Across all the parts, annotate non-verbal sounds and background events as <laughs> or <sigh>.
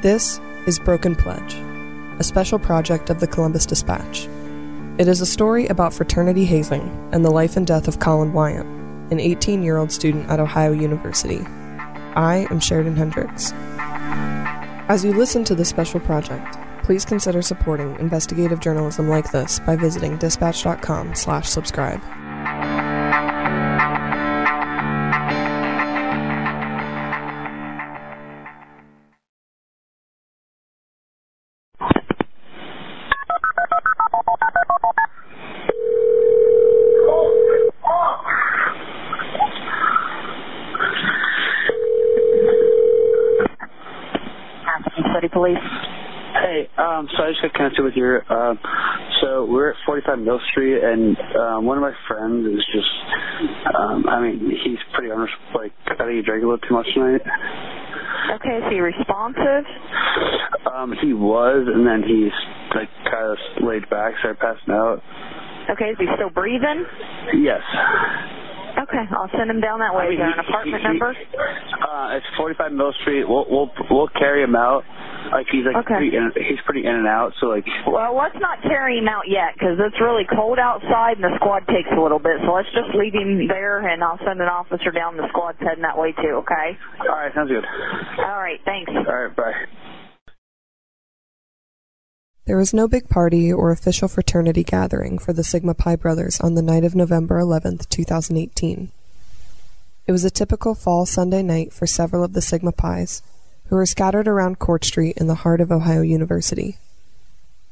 This is Broken Pledge, a special project of the Columbus Dispatch. It is a story about fraternity hazing and the life and death of Collin Wiant, an 18 year old student at Ohio University. I am Sheridan Hendricks. As you listen to this special project, please consider supporting investigative journalism like this by visiting dispatch.com/subscribe. City Police. Hey, um, so I just got connected with you. Um, so we're at 45 Mill Street, and um, one of my friends is just, um, I mean, he's pretty. Like, I think he drank a little too much tonight. Okay, is he responsive? Um, he was, and then he's like kind of laid back, started passing out. Okay, is he still breathing? Yes. Okay, I'll send him down that way. I Is mean, there an he- apartment he- number? Uh, it's 45 Mill Street. We'll we'll we'll carry him out. Like he's like Okay. pretty in, he's pretty in and out. So like, Well, let's not carry him out yet because it's really cold outside and the squad takes a little bit. So let's just leave him there and I'll send an officer down. The squad's heading that way too, okay? all right, sounds good. All right, thanks. All right, bye. There was no big party or official fraternity gathering for the Sigma Pi brothers on the night of November 11th, 2018. It was a typical fall Sunday night for several of the Sigma Pi's, who were scattered around Court Street in the heart of Ohio University.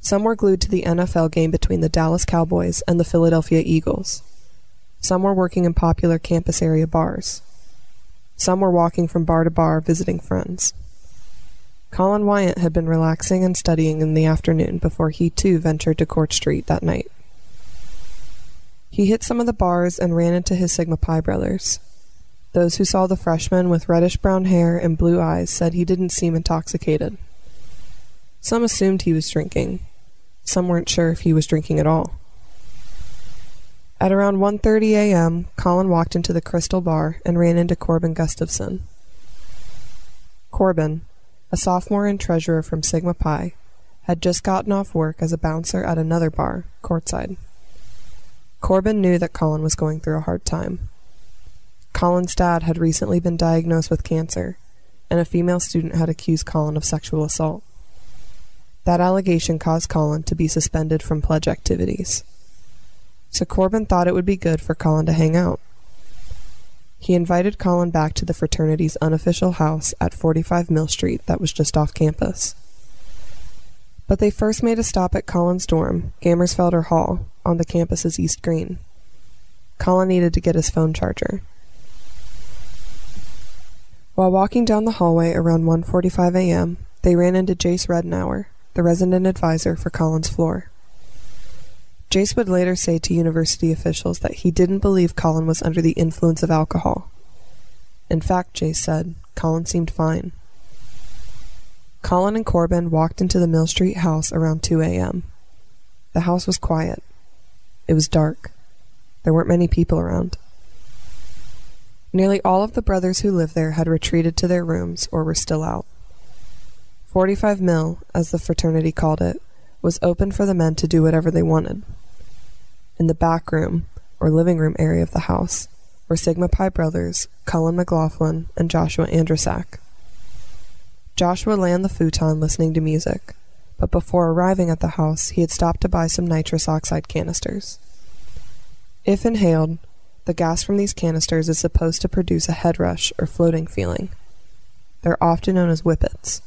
Some were glued to the NFL game between the Dallas Cowboys and the Philadelphia Eagles. Some were working in popular campus area bars. Some were walking from bar to bar visiting friends. Collin Wiant had been relaxing and studying in the afternoon before he too ventured to Court Street that night. He hit some of the bars and ran into his Sigma Pi brothers. Those who saw the freshman with reddish brown hair and blue eyes said he didn't seem intoxicated. Some assumed he was drinking. Some weren't sure if he was drinking at all. At around 1:30 a.m., Collin walked into the Crystal Bar and ran into Corbin Gustafson. Corbin, a sophomore and treasurer from Sigma Pi, had just gotten off work as a bouncer at another bar, courtside. Corbin knew that Collin was going through a hard time. Collin's dad had recently been diagnosed with cancer, and a female student had accused Collin of sexual assault. That allegation caused Collin to be suspended from pledge activities. So Corbin thought it would be good for Collin to hang out. He invited Collin back to the fraternity's unofficial house at 45 Mill Street that was just off campus. But they first made a stop at Collin's dorm, Gamertsfelder Hall, on the campus's East Green. Collin needed to get his phone charger. While walking down the hallway around 1:45 a.m., they ran into Jace Rednauer, the resident advisor for Collin's floor. Jace would later say to university officials that he didn't believe Collin was under the influence of alcohol. In fact, Jace said, Collin seemed fine. Collin and Corbin walked into the Mill Street house around 2 a.m. The house was quiet. It was dark. There weren't many people around. Nearly all of the brothers who lived there had retreated to their rooms or were still out. 45 Mill, as the fraternity called it, was open for the men to do whatever they wanted. In the back room, or living room area of the house, were Sigma Pi brothers, Cullen McLaughlin and Joshua Andrasak. Joshua lay on the futon listening to music, but before arriving at the house, he had stopped to buy some nitrous oxide canisters. If inhaled, the gas from these canisters is supposed to produce a head rush or floating feeling. They're often known as whippets.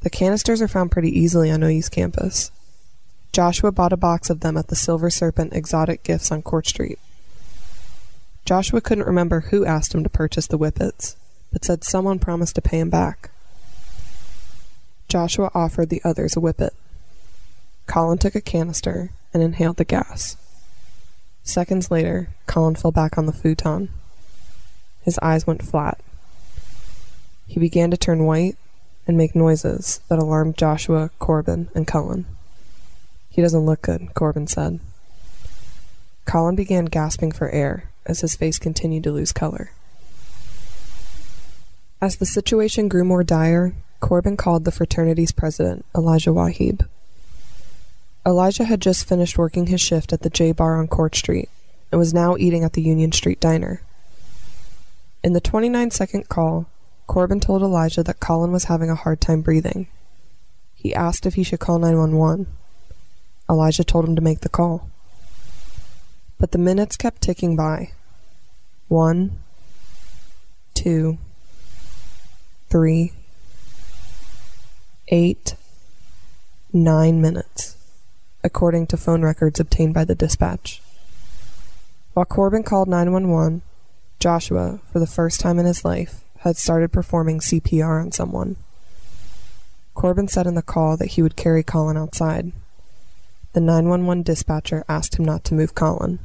The canisters are found pretty easily on OU's campus. Joshua bought a box of them at the Silver Serpent Exotic Gifts on Court Street. Joshua couldn't remember who asked him to purchase the whippets, but said someone promised to pay him back. Joshua offered the others a whippet. Collin took a canister and inhaled the gas. Seconds later, Collin fell back on the futon. His eyes went flat. He began to turn white and make noises that alarmed Joshua, Corbin, and Cullen. He doesn't look good, Corbin said. Collin began gasping for air as his face continued to lose color. As the situation grew more dire, Corbin called the fraternity's president, Elijah Wahib. Elijah had just finished working his shift at the J Bar on Court Street and was now eating at the Union Street Diner. In the 29 second call, Corbin told Elijah that Collin was having a hard time breathing. He asked if he should call 911. Elijah told him to make the call. But the minutes kept ticking by. One, two, three, eight, nine minutes, according to phone records obtained by the dispatch. While Corbin called 911, Joshua, for the first time in his life, had started performing CPR on someone. Corbin said in the call that he would carry Collin outside. The 911 dispatcher asked him not to move Collin.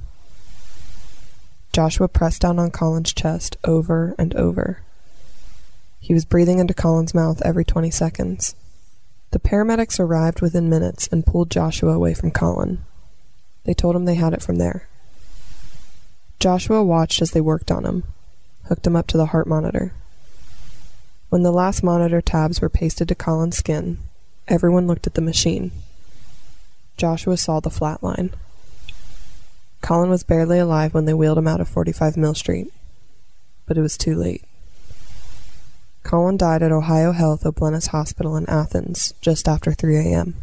Joshua pressed down on Collin's chest over and over. He was breathing into Collin's mouth every 20 seconds. The paramedics arrived within minutes and pulled Joshua away from Collin. They told him they had it from there. Joshua watched as they worked on him, hooked him up to the heart monitor. When the last monitor tabs were pasted to Collin's skin, everyone looked at the machine. Joshua saw the flat line. Collin was barely alive when they wheeled him out of 45 Mill Street, but it was too late. Collin died at Ohio Health O'Bleness Hospital in Athens just after 3 a.m.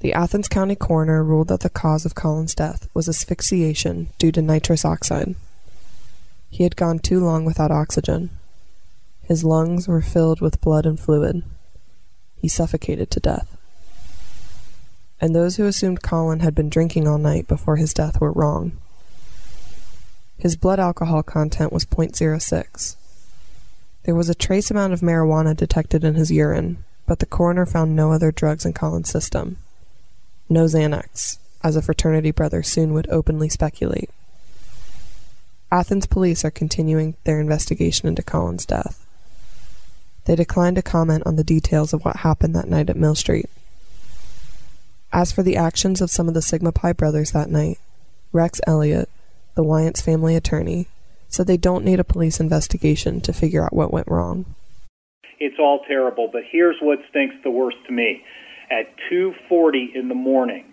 The Athens County coroner ruled that the cause of Collin's death was asphyxiation due to nitrous oxide. He had gone too long without oxygen. His lungs were filled with blood and fluid. He suffocated to death. And those who assumed Collin had been drinking all night before his death were wrong. His blood alcohol content was 0.06. There was a trace amount of marijuana detected in his urine, but the coroner found no other drugs in Collin's system. No Xanax, as a fraternity brother soon would openly speculate. Athens police are continuing their investigation into Collin's death. They declined to comment on the details of what happened that night at Mill Street. As for the actions of some of the Sigma Pi brothers that night, Rex Elliott, the Wiant's family attorney, said they don't need a police investigation to figure out what went wrong. It's all terrible, but here's what stinks the worst to me. At 2:40 in the morning,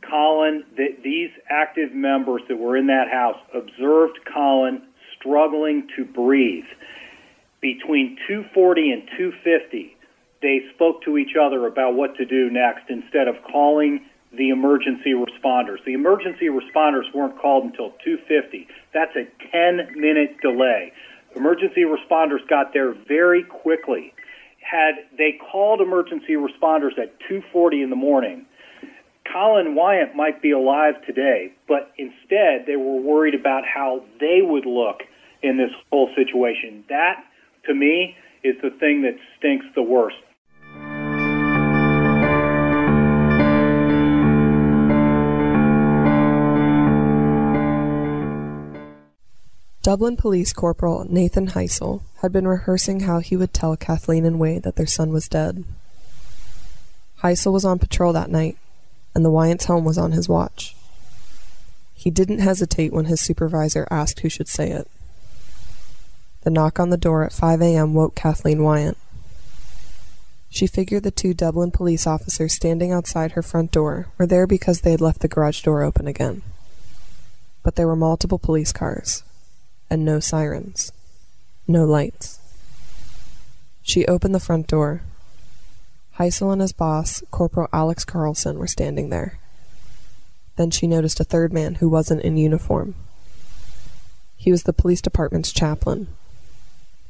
Collin, the, these active members that were in that house observed Collin struggling to breathe between 240 and 250, they spoke to each other about what to do next instead of calling the emergency responders. The emergency responders weren't called until 250. That's a 10 minute delay. Emergency responders got there very quickly. Had they called emergency responders at 2:40 in the morning, Collin Wiant might be alive today, but instead they were worried about how they would look in this whole situation. That to me, is the thing that stinks the worst. Dublin Police Corporal Nathan Heisel had been rehearsing how he would tell Kathleen and Wade that their son was dead. Heisel was on patrol that night, and the Wiant's home was on his watch. He didn't hesitate when his supervisor asked who should say it. The knock on the door at 5 a.m. woke Kathleen Wiant. She figured the two Dublin police officers standing outside her front door were there because they had left the garage door open again. But there were multiple police cars, and no sirens, no lights. She opened the front door. Heisel and his boss, Corporal Alex Carlson, were standing there. Then she noticed a third man who wasn't in uniform. He was the police department's chaplain,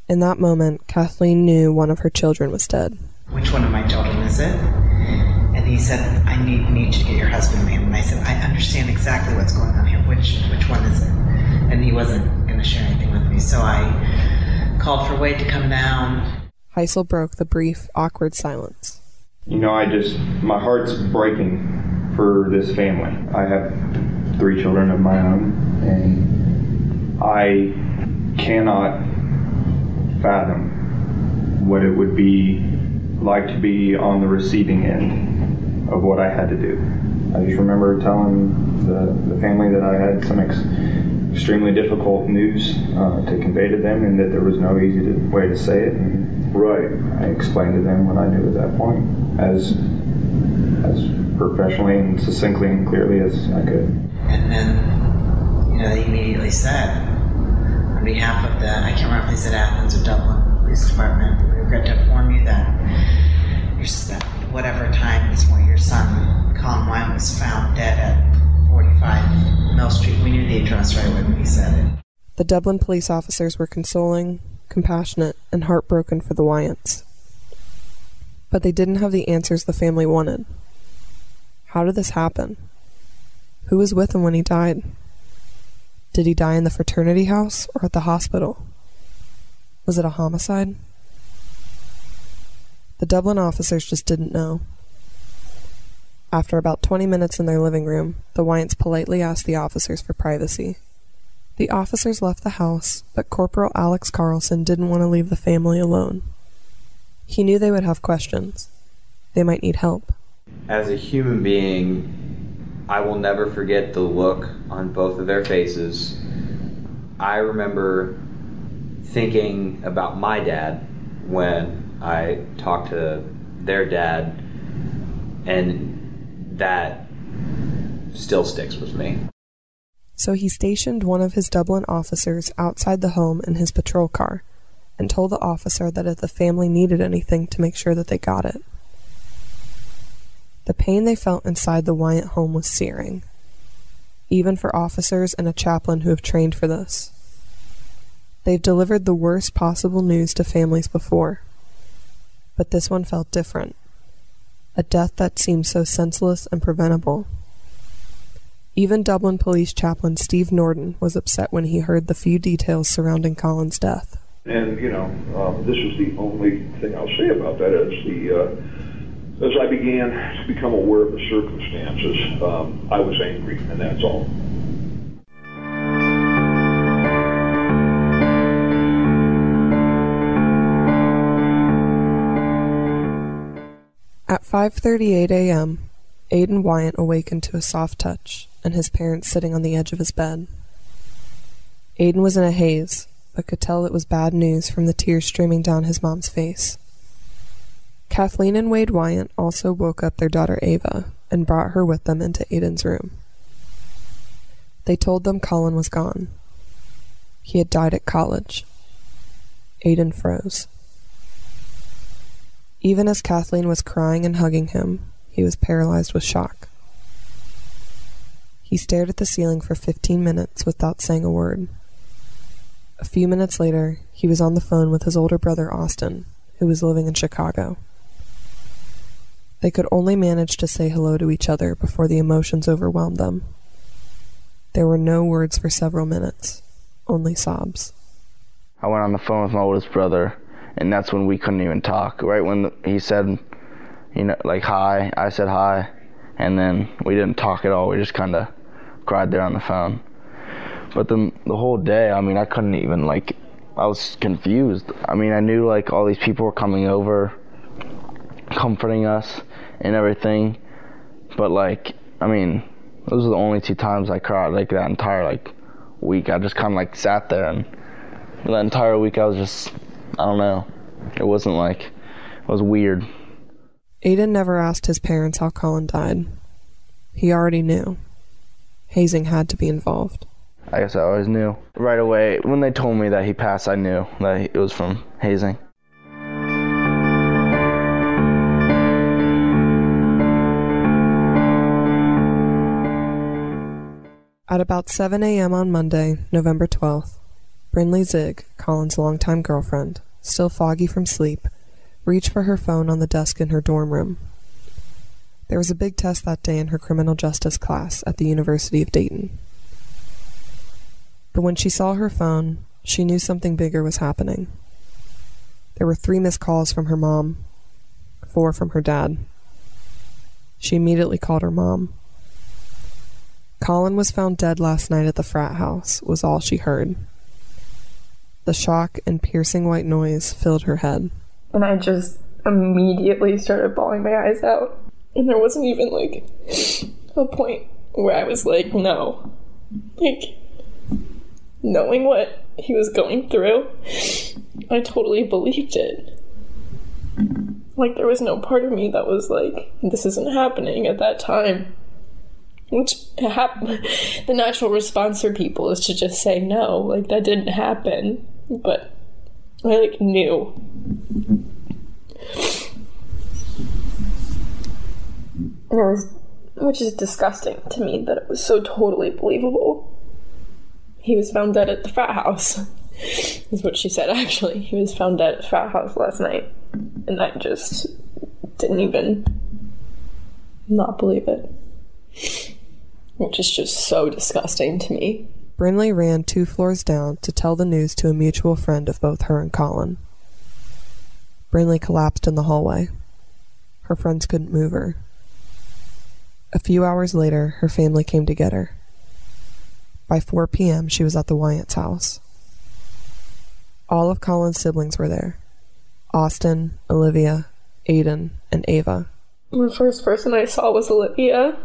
in that moment, Kathleen knew one of her children was dead. Which one of my children is it? And he said, I need, need you to get your husband in. And I said, I understand exactly what's going on here. Which, which one is it? And he wasn't share anything with me. So I called for Wade to come down. Heisel broke the brief, awkward silence. You know, I just, my heart's breaking for this family. I have three children of my own, and I cannot fathom what it would be like to be on the receiving end of what I had to do. I just remember telling the, the family that I had some ex- extremely difficult news uh, to convey to them, and that there was no easy to, way to say it. And Right. I explained to them what I knew at that point, as as professionally and succinctly and clearly as I could. And then, you know, they immediately said, on behalf of the, I can't remember if they said Athens or Dublin Police Department, we regret to inform you that your, s- that whatever time this morning your son, Collin Wiant, was found dead at 45 Mill Street. We knew the address right when he said it. The Dublin police officers were consoling, compassionate, and heartbroken for the Wiants. But they didn't have the answers the family wanted. How did this happen? Who was with him when he died? Did he die in the fraternity house or at the hospital? Was it a homicide? The Dublin officers just didn't know. After about 20 minutes in their living room, the Wiants politely asked the officers for privacy. The officers left the house, but Corporal Alex Carlson didn't want to leave the family alone. He knew they would have questions. They might need help. As a human being, I will never forget the look on both of their faces. I remember thinking about my dad when I talked to their dad, and that still sticks with me. So he stationed one of his Dublin officers outside the home in his patrol car and told the officer that if the family needed anything to make sure that they got it. The pain they felt inside the Wiant home was searing, even for officers and a chaplain who have trained for this. They've delivered the worst possible news to families before, but this one felt different. A death that seemed so senseless and preventable. Even Dublin police chaplain Steve Norton was upset when he heard the few details surrounding Collin's death. And, you know, um, this is the only thing I'll say about that as the, uh, as I began to become aware of the circumstances, um, I was angry, and that's all. At 5:38 a.m., Aidan Wiant awakened to a soft touch and his parents sitting on the edge of his bed. Aidan was in a haze, but could tell it was bad news from the tears streaming down his mom's face. Kathleen and Wade Wiant also woke up their daughter Ava and brought her with them into Aidan's room. They told them Collin was gone. He had died at college. Aidan froze. Even as Kathleen was crying and hugging him, he was paralyzed with shock. He stared at the ceiling for 15 minutes without saying a word. A few minutes later, he was on the phone with his older brother Austin, who was living in Chicago. They could only manage to say hello to each other before the emotions overwhelmed them. There were no words for several minutes, only sobs. I went on the phone with my oldest brother, and that's when we couldn't even talk. Right when he said, you know, like hi, I said hi, and then we didn't talk at all. We just kind of cried there on the phone. But then the whole day, I mean, I couldn't even like, I was confused. I mean, I knew like all these people were coming over, comforting us and everything, but like, I mean, those were the only two times I cried like that entire like week. I just kind of like sat there and that entire week I was just I don't know. It wasn't like it was weird. Aidan never asked his parents how Collin died. He already knew. Hazing had to be involved. I guess I always knew right away when they told me that he passed. I knew that it was from hazing. At about 7 a.m. on Monday, November 12th, Brinley Zig, Collin's longtime girlfriend, still foggy from sleep, reached for her phone on the desk in her dorm room. There was a big test that day in her criminal justice class at the University of Dayton. But when she saw her phone, she knew something bigger was happening. There were three missed calls from her mom, four from her dad. She immediately called her mom. Collin was found dead last night at the frat house, was all she heard. The shock and piercing white noise filled her head. And I just immediately started bawling my eyes out. And there wasn't even like a point where I was like, no. Like, knowing what he was going through, I totally believed it. Like, there was no part of me that was like, this isn't happening at that time. Which hap- <laughs> the natural response for people is to just say no, like that didn't happen. But I like knew. And it was, which is disgusting to me that it was so totally believable. He was found dead at the frat house, <laughs> is what she said actually. He was found dead at the frat house last night. And I just didn't even not believe it. Which is just so disgusting to me. Brinley ran two floors down to tell the news to a mutual friend of both her and Collin. Brinley collapsed in the hallway. Her friends couldn't move her. A few hours later, her family came to get her. By 4 p.m., she was at the Wiant's house. All of Collin's siblings were there Austin, Olivia, Aidan, and Ava. The first person I saw was Olivia,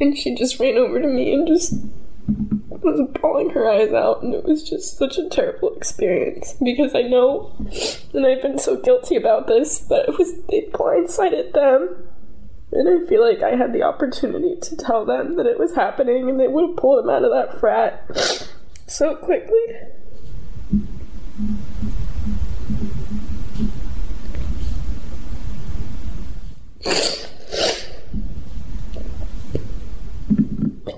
and she just ran over to me and just was bawling her eyes out, and it was just such a terrible experience because I know, and I've been so guilty about this that it was it blindsided them, and I feel like I had the opportunity to tell them that it was happening, and they would have pulled him out of that frat so quickly.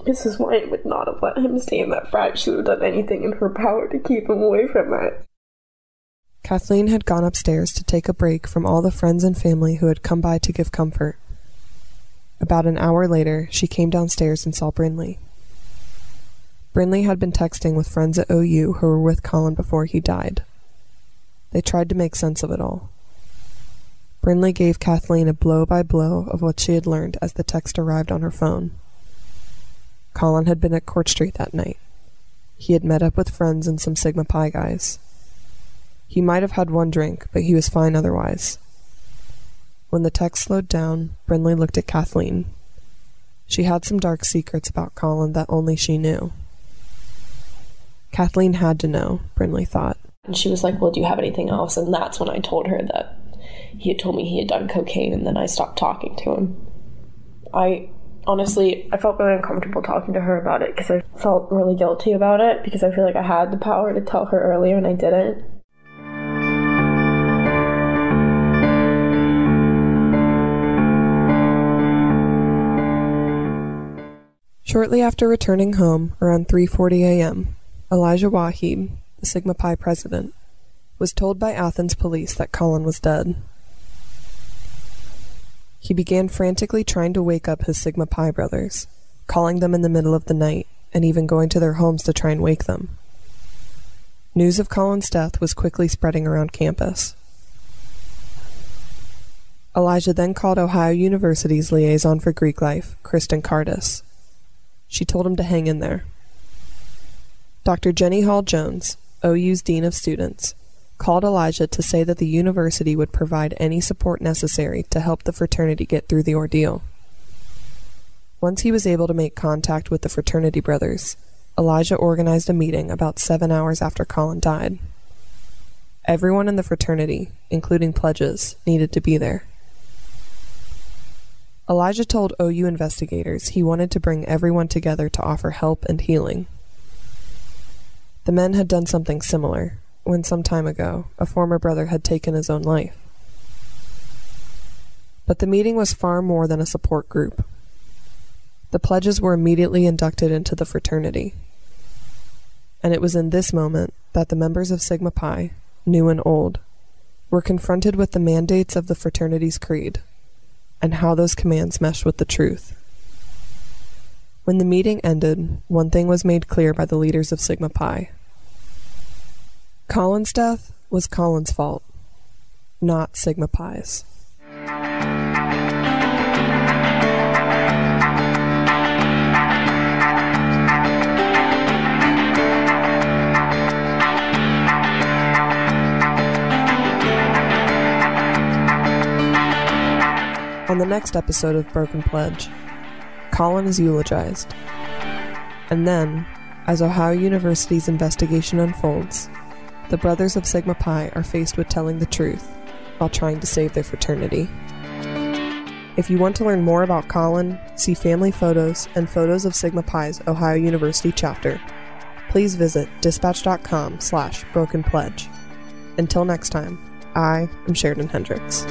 Mrs. Wiant would not have let him stay in that frat. She would have done anything in her power to keep him away from that. Kathleen had gone upstairs to take a break from all the friends and family who had come by to give comfort. About an hour later, she came downstairs and saw Brinley. Brinley had been texting with friends at OU who were with Collin before he died. They tried to make sense of it all. Brinley gave Kathleen a blow by blow of what she had learned as the text arrived on her phone. Collin had been at Court Street that night. He had met up with friends and some Sigma Pi guys. He might have had one drink, but he was fine otherwise. When the text slowed down, Brinley looked at Kathleen. She had some dark secrets about Collin that only she knew. Kathleen had to know, Brinley thought. And she was like, Well, do you have anything else? And that's when I told her that he had told me he had done cocaine, and then I stopped talking to him. I honestly, I felt really uncomfortable talking to her about it because I felt really guilty about it because I feel like I had the power to tell her earlier and I didn't. Shortly after returning home, around 3:40 a.m., Elijah Wahib, the Sigma Pi president, was told by Athens police that Collin was dead. He began frantically trying to wake up his Sigma Pi brothers, calling them in the middle of the night, and even going to their homes to try and wake them. News of Collin's death was quickly spreading around campus. Elijah then called Ohio University's liaison for Greek life, Kristen Cardis. She told him to hang in there. Dr. Jenny Hall Jones, OU's Dean of Students, called Elijah to say that the university would provide any support necessary to help the fraternity get through the ordeal. Once he was able to make contact with the fraternity brothers, Elijah organized a meeting about seven hours after Collin died. Everyone in the fraternity, including pledges, needed to be there. Elijah told OU investigators he wanted to bring everyone together to offer help and healing. The men had done something similar when some time ago a former brother had taken his own life. But the meeting was far more than a support group. The pledges were immediately inducted into the fraternity. And it was in this moment that the members of Sigma Pi, new and old, were confronted with the mandates of the fraternity's creed and how those commands meshed with the truth. When the meeting ended, one thing was made clear by the leaders of Sigma Pi. Collin's death was Collin's fault, not Sigma Pi's. On the next episode of Broken Pledge, Collin is eulogized. And then, As Ohio University's investigation unfolds, the brothers of Sigma Pi are faced with telling the truth while trying to save their fraternity. If you want to learn more about Collin, see family photos, and photos of Sigma Pi's Ohio University chapter, please visit dispatch.com slash broken pledge. Until next time, I am Sheridan Hendricks.